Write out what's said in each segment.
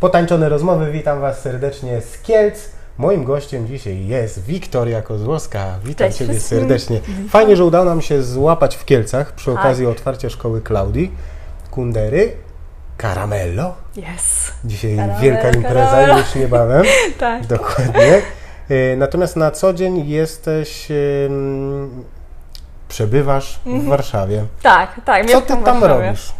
Potańczone rozmowy, witam Was serdecznie z Kielc. Moim gościem dzisiaj jest Wiktoria Kozłowska. Witam Cześć Ciebie wszystkim. serdecznie. Fajnie, że udało nam się złapać w Kielcach przy Tak. okazji otwarcia szkoły Klaudii. Kundery, Caramello. Yes. Dzisiaj Caramel, wielka impreza caramel. już niebawem. Tak. Dokładnie. E, Natomiast na co dzień jesteś, przebywasz w Warszawie. Tak, tak. Co ty tam Warszawie. robisz?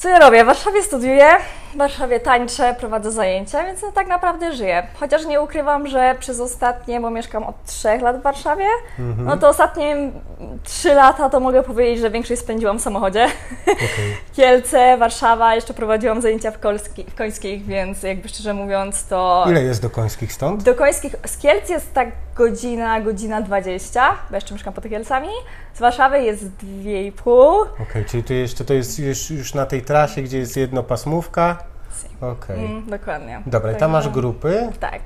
Co ja robię? W Warszawie studiuję, w Warszawie tańczę, prowadzę zajęcia, więc no, tak naprawdę żyję. Chociaż nie ukrywam, że przez ostatnie, bo mieszkam od trzech lat w Warszawie, Mhm. no to ostatnie trzy lata to mogę powiedzieć, że większość spędziłam w samochodzie. Okej. Kielce, Warszawa, jeszcze prowadziłam zajęcia w, Kolski, w Końskich, więc jakby szczerze mówiąc to... Ile jest do końskich stąd? Do Końskich, z Kielc jest tak godzina, godzina 20, bo jeszcze mieszkam pod Kielcami. Z Warszawy jest 2,5. Okej, czyli to jeszcze to jest już, już na tej trasie, gdzie jest jednopasmówka. Okej. Mm, dokładnie. Dobra, i tam masz grupy, Tak.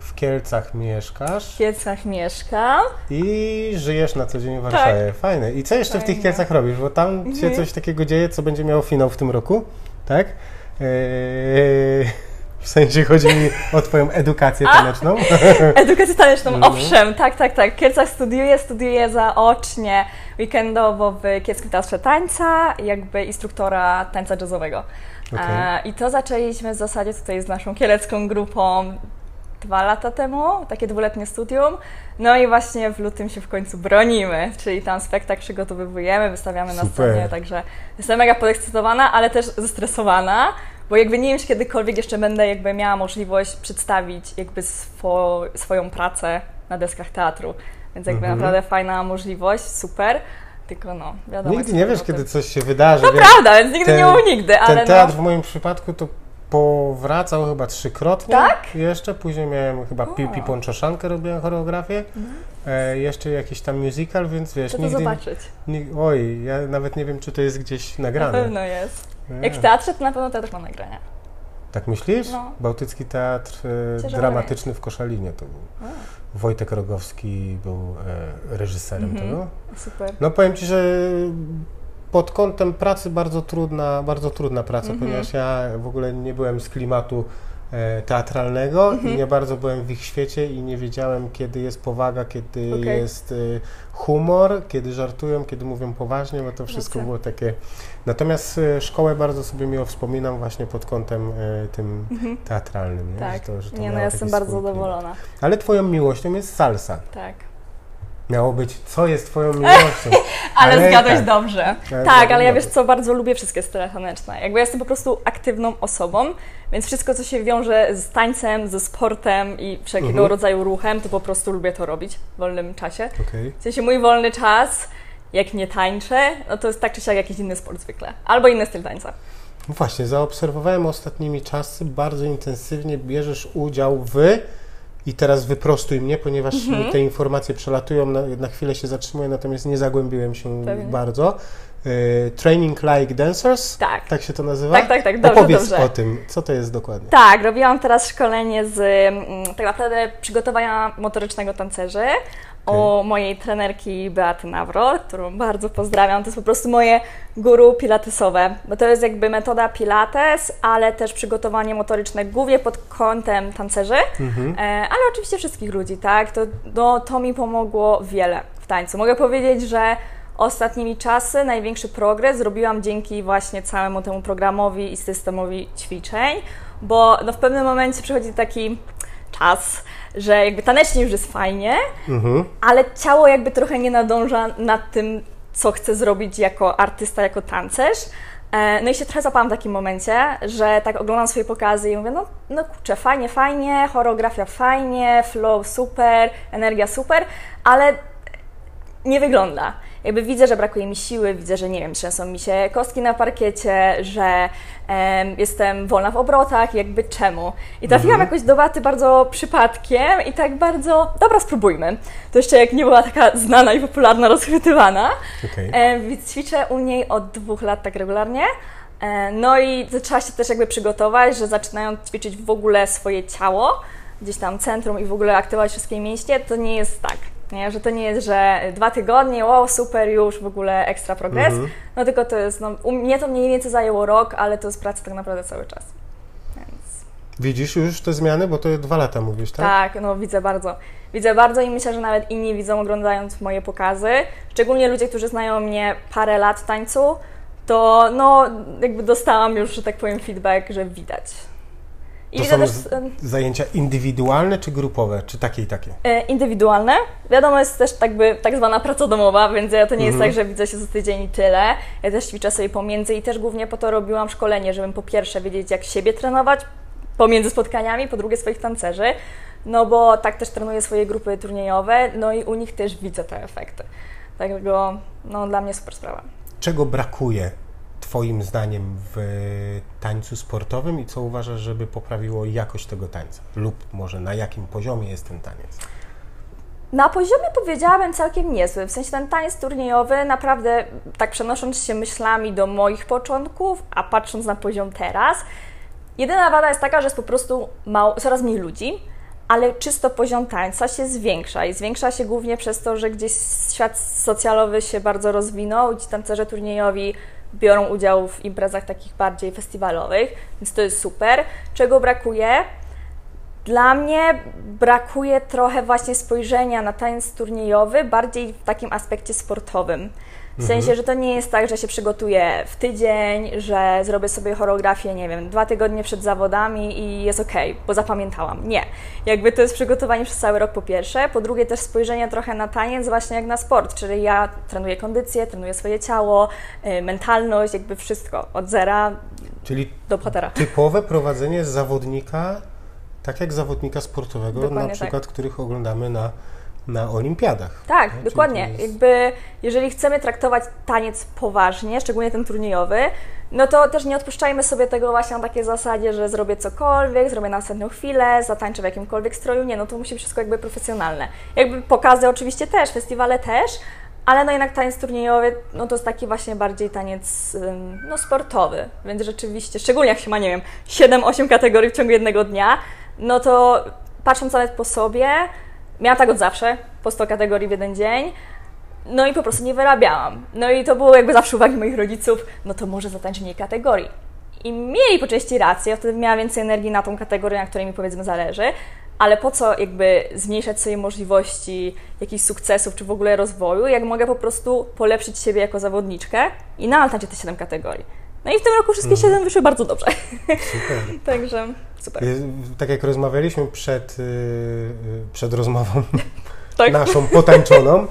w Kielcach mieszkasz W Kielcach mieszkam. i żyjesz na co dzień w Warszawie. Fajne. I co jeszcze w tych Tak. Fajne. Kielcach robisz? Bo tam się Mhm. coś takiego dzieje, co będzie miało finał w tym roku, tak? Eee, w sensie chodzi mi o Twoją edukację taneczną. Edukację taneczną, Mhm. owszem, tak, tak, tak. W Kielcach studiuję, studiuję zaocznie weekendowo w Kielskim Teatrze Tańca, jakby instruktora tańca jazzowego. Okej. E, I to zaczęliśmy w zasadzie tutaj z naszą kielecką grupą dwa lata temu, takie dwuletnie studium. No i właśnie w lutym się w końcu bronimy, czyli tam spektakl przygotowywujemy, wystawiamy na Super. scenie, także jestem mega podekscytowana, ale też zestresowana, bo jakby nie wiem, czy kiedykolwiek jeszcze będę jakby miała możliwość przedstawić jakby swo, swoją pracę na deskach teatru, więc jakby Mhm. naprawdę fajna możliwość, super, tylko no, wiadomo. Nigdy nie to wiesz, kiedy coś się wydarzy. To wiesz. prawda, więc nigdy ten- nie mów nigdy, ale Ten teatr no. w moim przypadku to powracał chyba trzykrotnie. Tak? Jeszcze, później miałem chyba Pipi Ponczaszankę, robiłem choreografię. E, jeszcze jakiś tam musical, więc wiesz, Chcę to nigdy... zobaczyć. ni- oj, ja nawet nie wiem, czy to jest gdzieś Na nagrane. pewno jest. Nie. Jak w teatrze, to na pewno teatr ma nagrania. Tak myślisz? No. Bałtycki Teatr e, Dramatyczny w Koszalinie to był. Wojtek Rogowski był e, reżyserem Mhm. tego. Super. No powiem Ci, że pod kątem pracy bardzo trudna, bardzo trudna praca, Mhm. ponieważ ja w ogóle nie byłem z klimatu teatralnego Mhm. i nie bardzo byłem w ich świecie i nie wiedziałem, kiedy jest powaga, kiedy Okej. jest e, humor, kiedy żartują, kiedy mówią poważnie, bo to wszystko Racja. było takie... Natomiast e, szkołę bardzo sobie miło wspominam właśnie pod kątem e, tym teatralnym. Nie? Tak. Że to, że to nie, no ja jestem bardzo zadowolona. Ale Twoją miłością jest salsa. Tak. Miało być, co jest Twoją miłością? Ale, zgadłeś tak. dobrze. Ale tak, zgadłem ale ja wiesz co, bardzo lubię wszystkie style taneczne. Jakby ja jestem po prostu aktywną osobą, więc wszystko, co się wiąże z tańcem, ze sportem i wszelkiego Mhm. rodzaju ruchem, to po prostu lubię to robić w wolnym czasie. Okej. W sensie mój wolny czas, jak nie tańczę, no to jest tak czy siak jakiś inny sport zwykle. Albo inny styl tańca. No Właśnie, zaobserwowałem ostatnimi czasy, bardzo intensywnie bierzesz udział w i teraz wyprostuj mnie, ponieważ Mhm. te informacje przelatują, na, na chwilę się zatrzymuję, natomiast nie zagłębiłem się Pewnie. bardzo. E, training like dancers? Tak. Tak się to nazywa? Tak, tak, tak, dobrze, Opowiedz dobrze. o tym, co to jest dokładnie. Tak, robiłam teraz szkolenie z mm, tak naprawdę przygotowania motorycznego tancerzy o mojej trenerki Beaty Nawro, którą bardzo pozdrawiam. To jest po prostu moje guru pilatesowe, bo to jest jakby metoda pilates, ale też przygotowanie motoryczne głównie pod kątem tancerzy, Mhm. e, ale oczywiście wszystkich ludzi, tak? To, no, to mi pomogło wiele w tańcu. Mogę powiedzieć, że ostatnimi czasy największy progres zrobiłam dzięki właśnie całemu temu programowi i systemowi ćwiczeń, bo no w pewnym momencie przychodzi taki czas, że jakby tanecznie już jest fajnie, Mhm. ale ciało jakby trochę nie nadąża nad tym, co chcę zrobić jako artysta, jako tancerz. E, No i się trochę zapałam w takim momencie, że tak oglądam swoje pokazy i mówię, no, no kurczę, fajnie, fajnie, choreografia fajnie, flow super, energia super, ale nie wygląda. Jakby widzę, że brakuje mi siły, widzę, że nie wiem, trzęsą mi się kostki na parkiecie, że em, jestem wolna w obrotach, jakby czemu. I trafiłam jakoś do Waty bardzo przypadkiem i tak bardzo, dobra, spróbujmy. To jeszcze jak nie była taka znana i popularna, rozchwytywana. Okej. E, więc ćwiczę u niej od dwóch lat tak regularnie. E, no i zaczęła się też jakby przygotować, że zaczynając ćwiczyć w ogóle swoje ciało, gdzieś tam centrum i w ogóle aktywować wszystkie mięśnie, to nie jest tak. Nie? Że to nie jest, że dwa tygodnie, o super, już w ogóle ekstra progres. Mhm. No tylko to jest, no, u mnie to mniej więcej zajęło rok, ale to jest praca tak naprawdę cały czas. Więc... Widzisz już te zmiany, bo to dwa lata mówisz, tak? Tak, no widzę bardzo. Widzę bardzo i myślę, że nawet inni widzą oglądając moje pokazy. Szczególnie ludzie, którzy znają mnie parę lat tańcu, to no jakby dostałam już, że tak powiem, feedback, że widać. I To są też zajęcia indywidualne czy grupowe, czy takie i takie? e, indywidualne. Wiadomo, jest też tak, by, tak zwana praca domowa, więc ja to nie jest Mhm. tak, że widzę się za tydzień i tyle. Ja też ćwiczę sobie pomiędzy i też głównie po to robiłam szkolenie, żebym po pierwsze wiedzieć, jak siebie trenować pomiędzy spotkaniami, po drugie swoich tancerzy, no bo tak też trenuję swoje grupy turniejowe, no i u nich też widzę te efekty. Dlatego, no dla mnie super sprawa. Czego brakuje Twoim zdaniem w tańcu sportowym i co uważasz, żeby poprawiło jakość tego tańca? Lub może na jakim poziomie jest ten taniec? Na poziomie powiedziałabym całkiem niezły. W sensie ten taniec turniejowy naprawdę, tak przenosząc się myślami do moich początków, a patrząc na poziom teraz, jedyna wada jest taka, że jest po prostu mało, coraz mniej ludzi, ale czysto poziom tańca się zwiększa i zwiększa się głównie przez to, że gdzieś świat socjalowy się bardzo rozwinął ci tancerze turniejowi biorą udział w imprezach takich bardziej festiwalowych, więc to jest super. Czego brakuje? Dla mnie brakuje trochę właśnie spojrzenia na taniec turniejowy, bardziej w takim aspekcie sportowym. W sensie, że to nie jest tak, że się przygotuję w tydzień, że zrobię sobie choreografię, nie wiem, dwa tygodnie przed zawodami i jest okej, bo zapamiętałam. Nie. Jakby to jest przygotowanie przez cały rok po pierwsze, po drugie też spojrzenie trochę na taniec właśnie jak na sport, czyli ja trenuję kondycję, trenuję swoje ciało, y, mentalność, jakby wszystko, od zera Czyli do bohatera. typowe prowadzenie zawodnika, tak jak zawodnika sportowego, Dokładnie na przykład, których oglądamy na, na olimpiadach. Tak, dokładnie. jest- Jakby jeżeli chcemy traktować taniec poważnie, szczególnie ten turniejowy, no to też nie odpuszczajmy sobie tego właśnie na takiej zasadzie, że zrobię cokolwiek, zrobię na następną chwilę, zatańczę w jakimkolwiek stroju. Nie, no to musi być wszystko jakby profesjonalne. Jakby pokazy oczywiście też, festiwale też, ale no jednak taniec turniejowy, no to jest taki właśnie bardziej taniec no, sportowy, więc rzeczywiście, szczególnie jak się ma, nie wiem, 7-8 kategorii w ciągu jednego dnia, no to patrząc nawet po sobie, miałam tak od zawsze, po 100 kategorii w jeden dzień, no i po prostu nie wyrabiałam. No i to było jakby zawsze uwagi moich rodziców, no to może zatańczyć mniej kategorii. I mieli po części rację, ja wtedy miałam więcej energii na tą kategorię, na której mi powiedzmy zależy, ale po co jakby zmniejszać sobie możliwości jakichś sukcesów czy w ogóle rozwoju, jak mogę po prostu polepszyć siebie jako zawodniczkę i nadal tańczyć te 7 kategorii. No i w tym roku wszystkie 7 wyszły bardzo dobrze. Super. Także super. Y, Tak jak rozmawialiśmy przed, y, y, przed rozmową Tak. naszą potańczoną,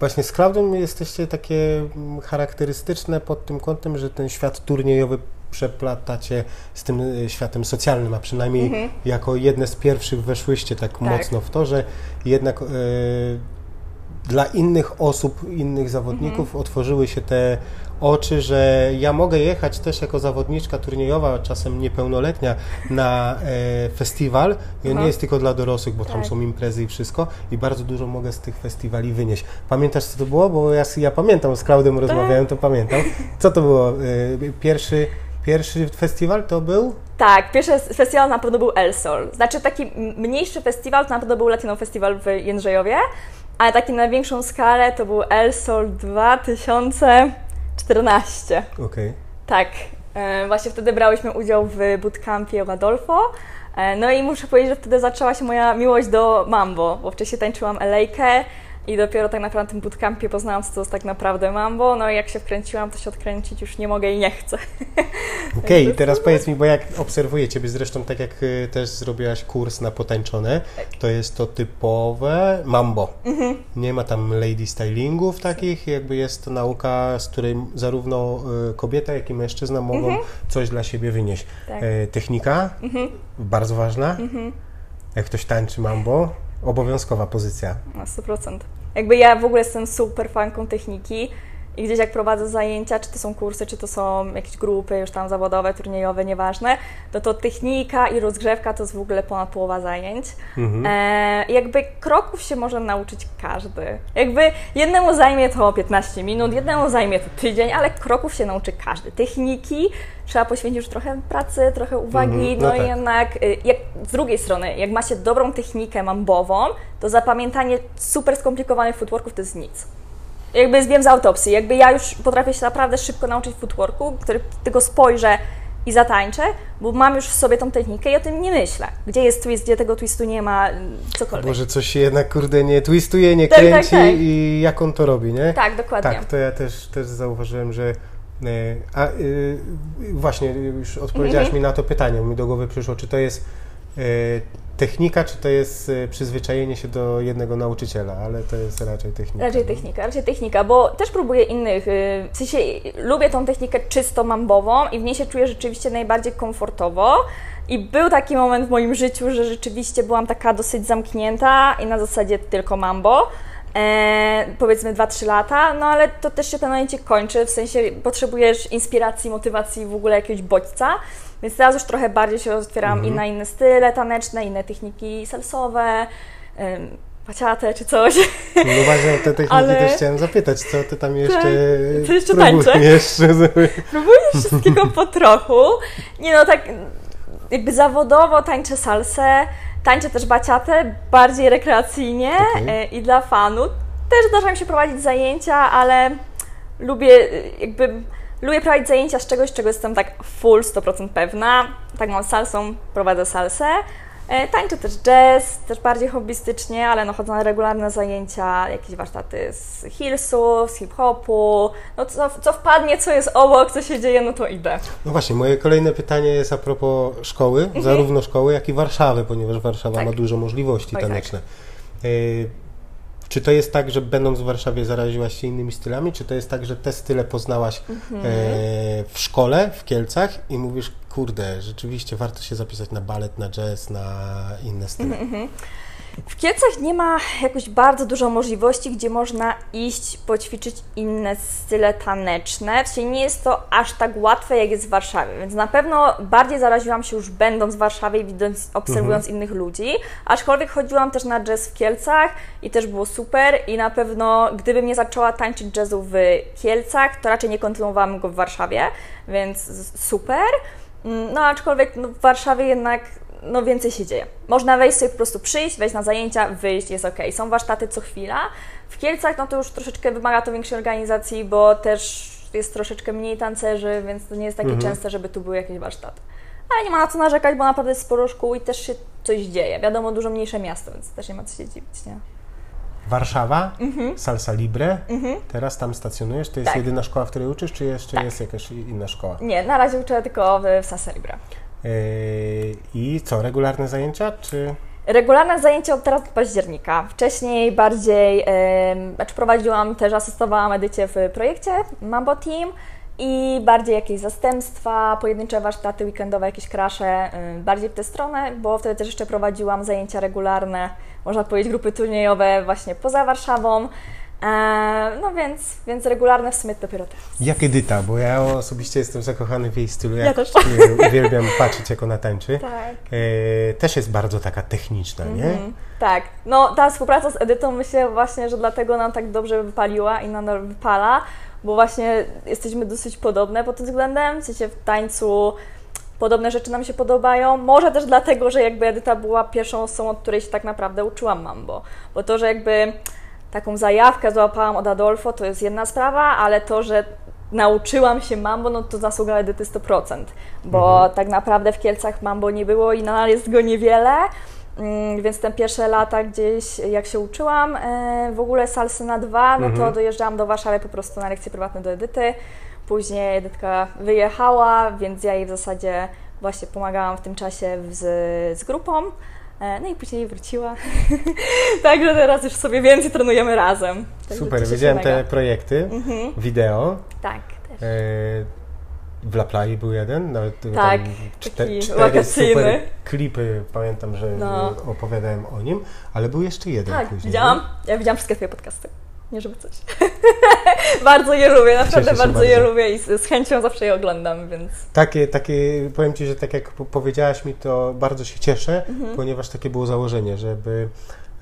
właśnie z Klaudią jesteście takie mm, charakterystyczne pod tym kątem, że ten świat turniejowy przeplatacie z tym światem socjalnym, a przynajmniej Mhm. jako jedne z pierwszych weszłyście tak, mocno w to, że jednak dla innych osób, innych zawodników Mhm. otworzyły się te oczy, że ja mogę jechać też jako zawodniczka turniejowa, czasem niepełnoletnia, na e, festiwal. I on Aha. nie jest tylko dla dorosłych, bo tam Tak. są imprezy i wszystko. I bardzo dużo mogę z tych festiwali wynieść. Pamiętasz, co to było? Bo ja, ja pamiętam, z Klaudem rozmawiałem, to pamiętam. Co to było? E, pierwszy, pierwszy festiwal to był? Tak, pierwszy festiwal na pewno był El Sol. Znaczy taki mniejszy festiwal to na pewno był Latino Festiwal w Jędrzejowie, ale taki na większą skalę to był El Sol 2014. Okej. Tak, e, właśnie wtedy brałyśmy udział w bootcampie w Adolfo. E, No i muszę powiedzieć, że wtedy zaczęła się moja miłość do mambo, bo wcześniej tańczyłam elejkę i dopiero tak naprawdę na tym bootcampie poznałam, co to jest tak naprawdę mambo. No i jak się wkręciłam, to się odkręcić już nie mogę i nie chcę. Okej, i teraz powiedz mi, bo jak obserwuję Ciebie, zresztą tak jak y, też zrobiłaś kurs na potańczone, to jest to typowe mambo. Mhm. Nie ma tam lady stylingów takich, jakby jest to nauka, z której zarówno y, kobieta, jak i mężczyzna mogą coś dla siebie wynieść. Tak. E, Technika, bardzo ważna. Jak ktoś tańczy mambo, obowiązkowa pozycja. Na 100%. Jakby ja w ogóle jestem super fanką techniki I gdzieś jak prowadzę zajęcia, czy to są kursy, czy to są jakieś grupy już tam zawodowe, turniejowe, nieważne, to to technika i rozgrzewka to jest w ogóle ponad połowa zajęć. Mhm. E, jakby kroków się może nauczyć każdy. Jakby jednemu zajmie to 15 minut, jednemu zajmie to tydzień, ale kroków się nauczy każdy. Techniki trzeba poświęcić już trochę pracy, trochę uwagi, mhm. no, no tak. i jednak y, jak, z drugiej strony, jak ma się dobrą technikę mambową, to zapamiętanie super skomplikowanych footworków to jest nic jakby wiem z autopsji, jakby ja już potrafię się naprawdę szybko nauczyć footworku, który tylko spojrzę i zatańczę, bo mam już w sobie tą technikę i o tym nie myślę. Gdzie jest twist, gdzie tego twistu nie ma, cokolwiek. Może coś się jednak, kurde, nie twistuje, nie tak, tak kręci tak, tak. i jak on to robi, nie? Tak, dokładnie. Tak, to ja też, też zauważyłem, że e, a y, właśnie już odpowiedziałaś mm -hmm. mi na to pytanie, mi do głowy przyszło, czy to jest technika, czy to jest y, przyzwyczajenie się do jednego nauczyciela, ale to jest raczej technika. Raczej technika, raczej technika, bo też próbuję innych, y, w sensie lubię tą technikę czysto mambową i w niej się czuję rzeczywiście najbardziej komfortowo. I był taki moment w moim życiu, że rzeczywiście byłam taka dosyć zamknięta i na zasadzie tylko mambo. E, powiedzmy 2-3 lata, no ale to też się w pewnym momencie kończy, w sensie potrzebujesz inspiracji, motywacji, w ogóle jakiegoś bodźca. Więc teraz już trochę bardziej się otwieram mhm. i na inne style taneczne, inne techniki salsowe, ym, paciate czy coś. No właśnie o te techniki Ale... też chciałem zapytać, co ty tam jeszcze tak, co jeszcze próbujesz? Próbuję wszystkiego po trochu. Nie no, tak jakby zawodowo tańczę salsę, tańczę też baciatę, bardziej rekreacyjnie okay. E, i dla fanu. Też zdarza mi się prowadzić zajęcia, ale lubię jakby Lubię prowadzić zajęcia z czegoś, czego jestem tak full 100% pewna. Tak mam salsą, prowadzę salsę. E, tańczę też jazz, też bardziej hobbystycznie, ale no chodzę na regularne zajęcia, jakieś warsztaty z hillsów, z hip-hopu, no co, co wpadnie, co jest obok, co się dzieje, no to idę. No właśnie, moje kolejne pytanie jest a propos szkoły, mhm. zarówno szkoły, jak i Warszawy, ponieważ Warszawa tak. ma dużo możliwości Oj, taneczne. Tak. Czy to jest tak, że będąc w Warszawie zaraziłaś się innymi stylami, czy to jest tak, że te style poznałaś mhm. e, w szkole, w Kielcach i mówisz, kurde, rzeczywiście warto się zapisać na balet, na jazz, na inne style? Mhm. W Kielcach nie ma jakoś bardzo dużo możliwości, gdzie można iść, poćwiczyć inne style taneczne. W sensie nie jest to aż tak łatwe, jak jest w Warszawie, więc na pewno bardziej zaraziłam się już będąc w Warszawie i widząc, obserwując mhm. innych ludzi. Aczkolwiek chodziłam też na jazz w Kielcach i też było super i na pewno gdybym nie zaczęła tańczyć jazzu w Kielcach, to raczej nie kontynuowałam go w Warszawie, więc super. Mm, no aczkolwiek no, w Warszawie jednak no więcej się dzieje. Można wejść sobie po prostu przyjść, wejść na zajęcia, wyjść, jest ok. Są warsztaty co chwila. W Kielcach no to już troszeczkę wymaga to większej organizacji, bo też jest troszeczkę mniej tancerzy, więc to nie jest takie mhm. częste, żeby tu były jakieś warsztaty. Ale nie ma na co narzekać, bo naprawdę jest sporo szkół i też się coś dzieje. Wiadomo, dużo mniejsze miasto, więc też nie ma co się dziwić, nie? Warszawa, mhm. Salsa Libre. Mhm. Teraz tam stacjonujesz. To jest tak. jedyna szkoła, w której uczysz, czy jeszcze tak. jest jakaś inna szkoła? Nie, na razie uczę tylko w Salsa Libre. Yy, I co, regularne zajęcia, czy... Regularne zajęcia od teraz od października. Wcześniej bardziej, znaczy prowadziłam, też asystowałam Edycie w projekcie Mambo Team i bardziej jakieś zastępstwa, pojedyncze warsztaty weekendowe, jakieś krasze, bardziej w tę stronę, bo wtedy też jeszcze prowadziłam zajęcia regularne, można powiedzieć grupy turniejowe właśnie poza Warszawą. E, no więc, więc regularne w sumie dopiero teraz. Jak Edyta, bo ja osobiście jestem zakochany w jej stylu. Ja, ja też. Uwielbiam patrzeć, jak ona tańczy. Tak. E, też jest bardzo taka techniczna, nie? Mm -hmm. Tak. No ta współpraca z Edytą myślę właśnie, że dlatego nam tak dobrze wypaliła i nadal wypala, bo właśnie jesteśmy dosyć podobne pod tym względem, w sensie w tańcu podobne rzeczy nam się podobają. Może też dlatego, że jakby Edyta była pierwszą osobą, od której się tak naprawdę uczyłam mambo. Bo to, że jakby taką zajawkę złapałam od Adolfo, to jest jedna sprawa, ale to, że nauczyłam się mambo, no to zasługa Edyty 100%, bo mhm. tak naprawdę w Kielcach mambo nie było i nadal jest go niewiele, mm, więc te pierwsze lata gdzieś, jak się uczyłam e, w ogóle salsy na dwa, no to mhm. dojeżdżałam do Warszawy po prostu na lekcje prywatne do Edyty. Później Edytka wyjechała, więc ja jej w zasadzie właśnie pomagałam w tym czasie z, z grupą. E, no i później wróciła. Także teraz już sobie więcej trenujemy razem. Także Super, widziałem te projekty, mhm. wideo. Tak, też. E, w La Playa był jeden, nawet tak, czte, cztery super klipy, pamiętam, że no. opowiadałem o nim, ale był jeszcze jeden tak, później. widziałam, ja widziałam wszystkie twoje podcasty. Nie żeby coś. bardzo je lubię, naprawdę bardzo, bardzo, je lubię i z, chęcią zawsze je oglądam, więc... Takie, takie, powiem Ci, że tak jak powiedziałaś mi, to bardzo się cieszę, mhm. ponieważ takie było założenie, żeby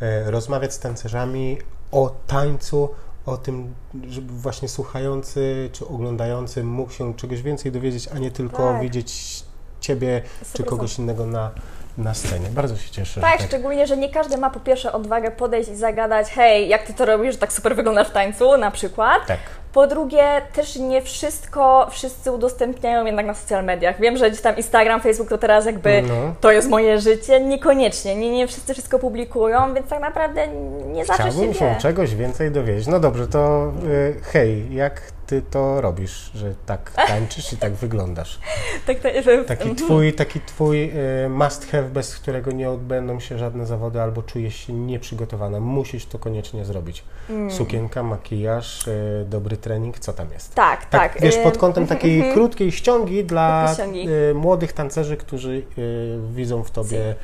e, rozmawiać z tancerzami o tańcu, o tym, żeby właśnie słuchający czy oglądający mógł się czegoś więcej dowiedzieć, a nie tylko tak. widzieć Ciebie 100%. czy kogoś innego na na scenie. Bardzo się cieszę. Tak, tak, szczególnie, że nie każdy ma po pierwsze odwagę podejść i zagadać, hej, jak ty to robisz, że tak super wyglądasz w tańcu, na przykład. Tak. Po drugie, też nie wszystko wszyscy udostępniają jednak na social mediach. Wiem, że gdzieś tam Instagram, Facebook to teraz jakby no. to jest moje życie. Niekoniecznie. Nie, nie wszyscy wszystko publikują, więc tak naprawdę nie zawsze Chciałbym się, się czegoś więcej dowiedzieć. No dobrze, to y, hej, jak ty to robisz, że tak tańczysz i tak wyglądasz. tak, tak. Taki mhm. twój, taki twój y, must have, bez którego nie odbędą się żadne zawody albo czujesz się nieprzygotowana. Musisz to koniecznie zrobić. Mm. Sukienka, makijaż, y, dobry trening, co tam jest? Tak, tak. tak. Wiesz, pod kątem takiej mhm. krótkiej ściągi dla ściągi. Y, młodych tancerzy, którzy widzą w tobie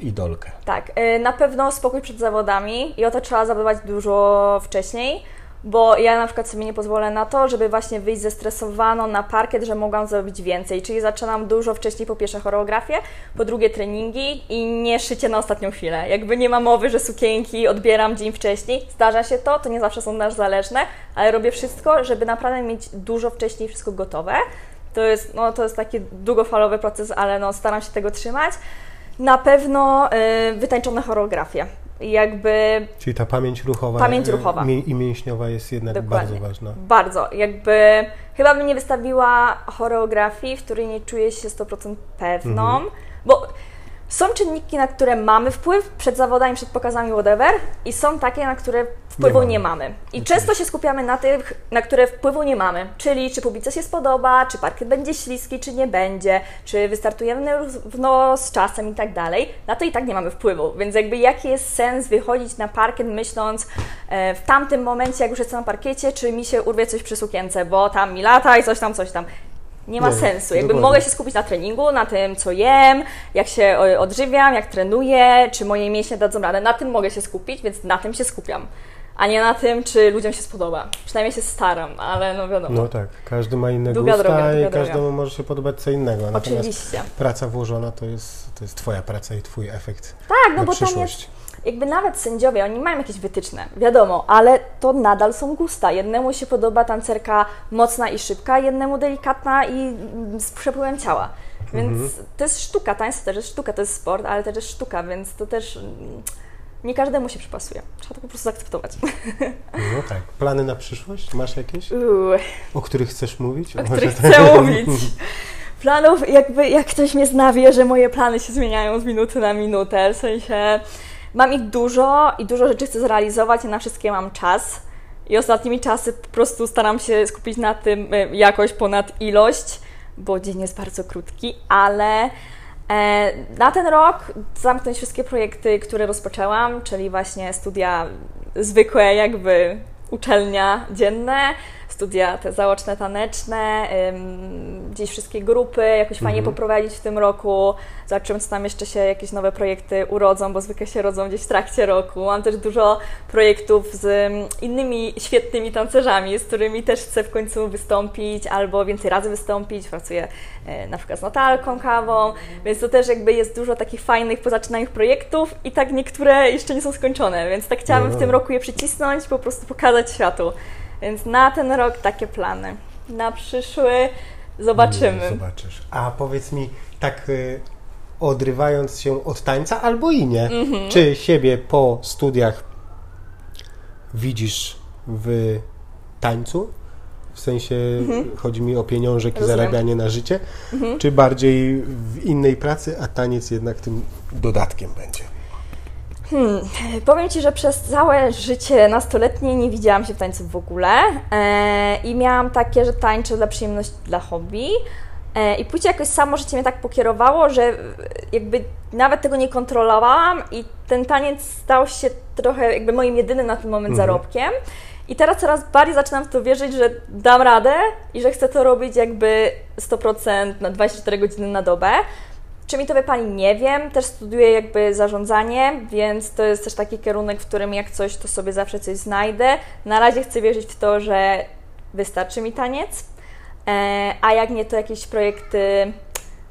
idolkę. Tak, na pewno spokój przed zawodami i o to trzeba zabywać dużo wcześniej bo ja na przykład sobie nie pozwolę na to, żeby właśnie wyjść zestresowaną na parkiet, że mogłam zrobić więcej. Czyli zaczynam dużo wcześniej po pierwsze choreografię, po drugie treningi i nie szycie na ostatnią chwilę. Jakby nie ma mowy, że sukienki odbieram dzień wcześniej. Zdarza się to, to nie zawsze są nasz zależne, ale robię wszystko, żeby naprawdę mieć dużo wcześniej wszystko gotowe. To jest, no, to jest taki długofalowy proces, ale no, staram się tego trzymać. Na pewno yy, wytańczone choreografie jakby... Czyli ta pamięć ruchowa, pamięć ruchowa. i mięśniowa jest jednak Dokładnie. bardzo ważna. Bardzo. Jakby chyba bym nie wystawiła choreografii, w której nie czuję się 100% pewną, mhm. bo są czynniki, na które mamy wpływ przed zawodami, przed pokazami, whatever, i są takie, na które wpływu nie, nie mamy. I często się skupiamy na tych, na które wpływu nie mamy, czyli czy publice się spodoba, czy parkiet będzie śliski, czy nie będzie, czy wystartujemy równo z czasem i tak dalej. Na to i tak nie mamy wpływu, więc jakby jaki jest sens wychodzić na parkiet myśląc e, w tamtym momencie, jak już jestem na parkiecie, czy mi się urwie coś przy sukience, bo tam mi lata i coś tam, coś tam nie ma sensu. Jakby dokładnie. mogę się skupić na treningu, na tym, co jem, jak się odżywiam, jak trenuję, czy moje mięśnie dadzą radę. Na tym mogę się skupić, więc na tym się skupiam. A nie na tym, czy ludziom się spodoba. Przynajmniej się staram, ale no wiadomo. No tak, każdy ma inne długa gusta droga, i każdemu droga. może się podobać co innego. Natomiast Oczywiście. praca włożona to jest, to jest Twoja praca i Twój efekt. Tak, no bo przyszłość. tam jest jakby nawet sędziowie, oni mają jakieś wytyczne, wiadomo, ale to nadal są gusta. Jednemu się podoba tancerka mocna i szybka, jednemu delikatna i z przepływem ciała. Więc mhm. to jest sztuka, tańce też jest sztuka, to jest sport, ale też jest sztuka, więc to też mm, nie każdemu się przypasuje. Trzeba to po prostu zaakceptować. No tak. Plany na przyszłość? Masz jakieś? O których chcesz mówić? O, o których chcę mówić. Planów, jakby jak ktoś mnie zna, wie, że moje plany się zmieniają z minuty na minutę, w sensie Mam ich dużo i dużo rzeczy chcę zrealizować, i na wszystkie mam czas. I ostatnimi czasy po prostu staram się skupić na tym e, jakość ponad ilość, bo dzień jest bardzo krótki, ale e, na ten rok zamknąć wszystkie projekty, które rozpoczęłam, czyli właśnie studia zwykłe, jakby uczelnia dzienne, studia te zaoczne, taneczne, gdzieś wszystkie grupy jakoś fajnie mhm. poprowadzić w tym roku, zobaczymy, co tam jeszcze się jakieś nowe projekty urodzą, bo zwykle się rodzą gdzieś w trakcie roku. Mam też dużo projektów z innymi świetnymi tancerzami, z którymi też chcę w końcu wystąpić albo więcej razy wystąpić. Pracuję e, na przykład z Natalką Kawą, więc to też jakby jest dużo takich fajnych, pozaczynanych projektów i tak niektóre jeszcze nie są skończone, więc tak chciałabym w tym roku je przycisnąć, po prostu pokazać światu. Więc na ten rok takie plany. Na przyszły zobaczymy. Zobaczysz. A powiedz mi, tak y, odrywając się od tańca, albo i nie, mhm. czy siebie po studiach widzisz w tańcu? W sensie mhm. chodzi mi o pieniążek i zarabianie na życie, mhm. czy bardziej w innej pracy, a taniec jednak tym dodatkiem będzie? Hmm, powiem Ci, że przez całe życie nastoletnie nie widziałam się w tańcu w ogóle e, i miałam takie, że tańczę dla przyjemności, dla hobby. E, I później jakoś samo życie mnie tak pokierowało, że jakby nawet tego nie kontrolowałam i ten taniec stał się trochę jakby moim jedynym na ten moment mhm. zarobkiem. I teraz coraz bardziej zaczynam w to wierzyć, że dam radę i że chcę to robić jakby 100% na 24 godziny na dobę. Czy mi to wypali? Nie wiem. Też studiuję jakby zarządzanie, więc to jest też taki kierunek, w którym jak coś, to sobie zawsze coś znajdę. Na razie chcę wierzyć w to, że wystarczy mi taniec, e, a jak nie, to jakieś projekty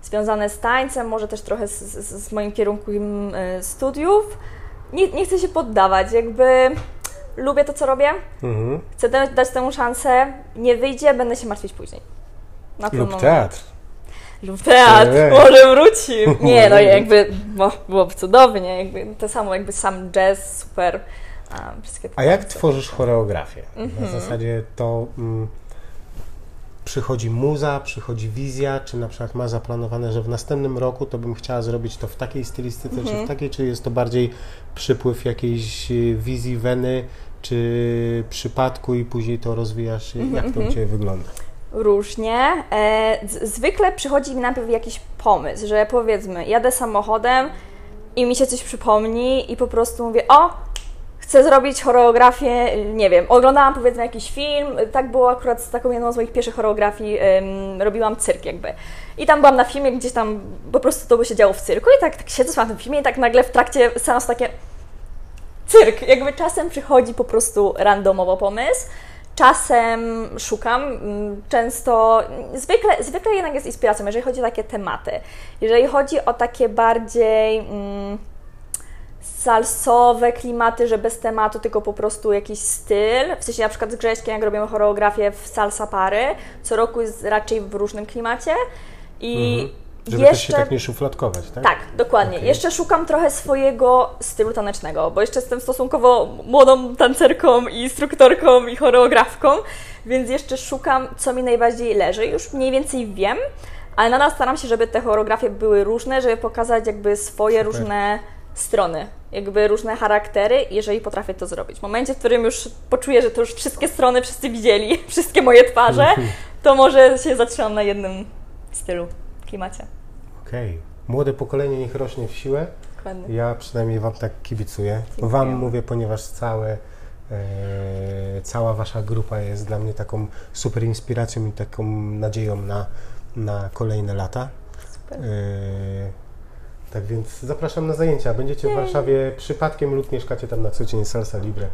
związane z tańcem, może też trochę z, z, z moim kierunkiem e, studiów. Nie, nie chcę się poddawać, jakby lubię to, co robię, Mhm. chcę dać, temu szansę, nie wyjdzie, będę się martwić później. Na Lub moment. teatr. Lub teatr, Ej. może wróci. Nie, no jakby bo, byłoby cudownie, jakby to samo, jakby sam jazz, super. A, A jak tworzysz choreografię? Mhm. Na zasadzie to mm, przychodzi muza, przychodzi wizja, czy na przykład ma zaplanowane, że w następnym roku to bym chciała zrobić to w takiej stylistyce, czy Mhm. w takiej, czy jest to bardziej przypływ jakiejś y, wizji weny, czy przypadku i później to rozwijasz? Mhm, jak to u Ciebie wygląda? Różnie. E, zwykle przychodzi mi najpierw jakiś pomysł, że powiedzmy, jadę samochodem i mi się coś przypomni i po prostu mówię, o, chcę zrobić choreografię, nie wiem, oglądałam powiedzmy jakiś film, tak było akurat z taką jedną z moich pierwszych choreografii, ym, robiłam cyrk jakby. I tam byłam na filmie, gdzieś tam po prostu to by się działo w cyrku i tak, tak siedzę na tym filmie i tak nagle w trakcie seansu takie cyrk. Jakby czasem przychodzi po prostu randomowo pomysł, czasem szukam, często, zwykle, zwykle jednak jest inspiracją, jeżeli chodzi o takie tematy. Jeżeli chodzi o takie bardziej mm, salsowe klimaty, że bez tematu, tylko po prostu jakiś styl, w sensie na przykład z Grześkiem, jak robimy choreografię w salsa pary, co roku jest raczej w różnym klimacie i Mhm. Żeby jeszcze... też się tak nie szufladkować, tak? Tak, dokładnie. Okej. Jeszcze szukam trochę swojego stylu tanecznego, bo jeszcze jestem stosunkowo młodą tancerką i instruktorką i choreografką, więc jeszcze szukam, co mi najbardziej leży. Już mniej więcej wiem, ale nadal staram się, żeby te choreografie były różne, żeby pokazać jakby swoje Super. różne strony, jakby różne charaktery, jeżeli potrafię to zrobić. W momencie, w którym już poczuję, że to już wszystkie strony wszyscy widzieli, wszystkie moje twarze, to może się zatrzymam na jednym stylu, klimacie. Okej. Młode pokolenie niech rośnie w siłę. Dokładnie. Ja przynajmniej Wam tak kibicuję. Dziękuję. Wam mówię, ponieważ całe, e, cała Wasza grupa jest dla mnie taką super inspiracją i taką nadzieją na, na kolejne lata. Super. E, tak więc zapraszam na zajęcia. Będziecie w Warszawie przypadkiem lub mieszkacie tam na co dzień Salsa Libre,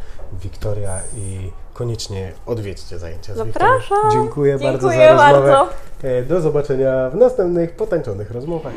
Wiktoria i koniecznie odwiedźcie zajęcia z Wiktorią. Zapraszam. Dziękuję, bardzo za Dziękuję rozmowę. bardzo. E, Do zobaczenia w następnych potańczonych rozmowach.